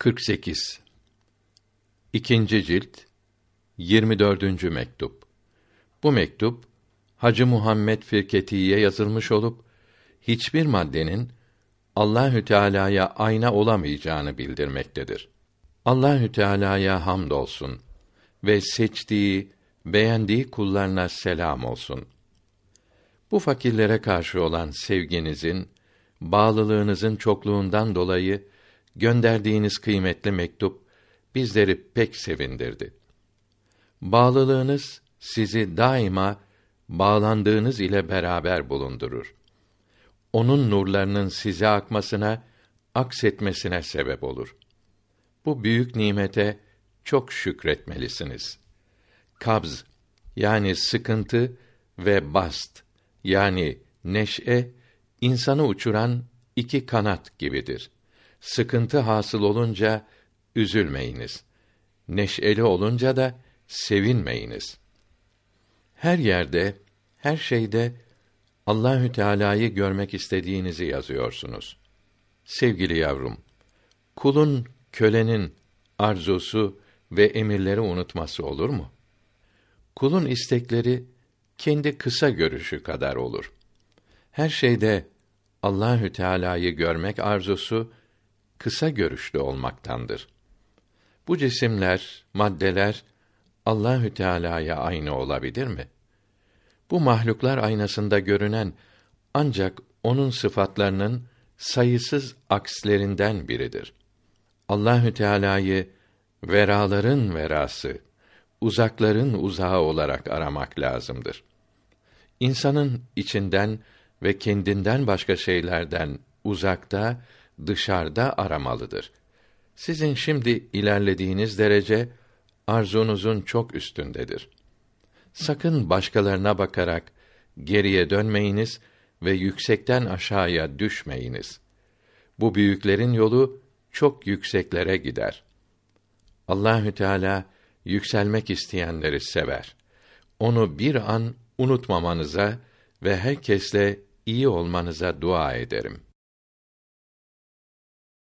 48 İkinci cilt 24. mektup. Bu mektup Hacı Muhammed Firketi'ye yazılmış olup hiçbir maddenin Allahü Teala'ya ayna olamayacağını bildirmektedir. Allahü Teala'ya hamdolsun ve seçtiği, beğendiği kullarına selam olsun. Bu fakirlere karşı olan sevginizin, bağlılığınızın çokluğundan dolayı gönderdiğiniz kıymetli mektup bizleri pek sevindirdi. Bağlılığınız sizi daima bağlandığınız ile beraber bulundurur. Onun nurlarının size akmasına, aksetmesine sebep olur. Bu büyük nimete çok şükretmelisiniz. Kabz yani sıkıntı ve bast yani neşe insanı uçuran iki kanat gibidir. Sıkıntı hasıl olunca üzülmeyiniz. Neşeli olunca da sevinmeyiniz. Her yerde, her şeyde Allahü Teala'yı görmek istediğinizi yazıyorsunuz. Sevgili yavrum, kulun, kölenin arzusu ve emirleri unutması olur mu? Kulun istekleri kendi kısa görüşü kadar olur. Her şeyde Allahü Teala'yı görmek arzusu kısa görüşlü olmaktandır. Bu cisimler, maddeler Allahü Teala'ya aynı olabilir mi? Bu mahluklar aynasında görünen ancak onun sıfatlarının sayısız akslerinden biridir. Allahü Teala'yı veraların verası, uzakların uzağı olarak aramak lazımdır. İnsanın içinden ve kendinden başka şeylerden uzakta, dışarıda aramalıdır. Sizin şimdi ilerlediğiniz derece arzunuzun çok üstündedir. Sakın başkalarına bakarak geriye dönmeyiniz ve yüksekten aşağıya düşmeyiniz. Bu büyüklerin yolu çok yükseklere gider. Allahü Teala yükselmek isteyenleri sever. Onu bir an unutmamanıza ve herkesle iyi olmanıza dua ederim.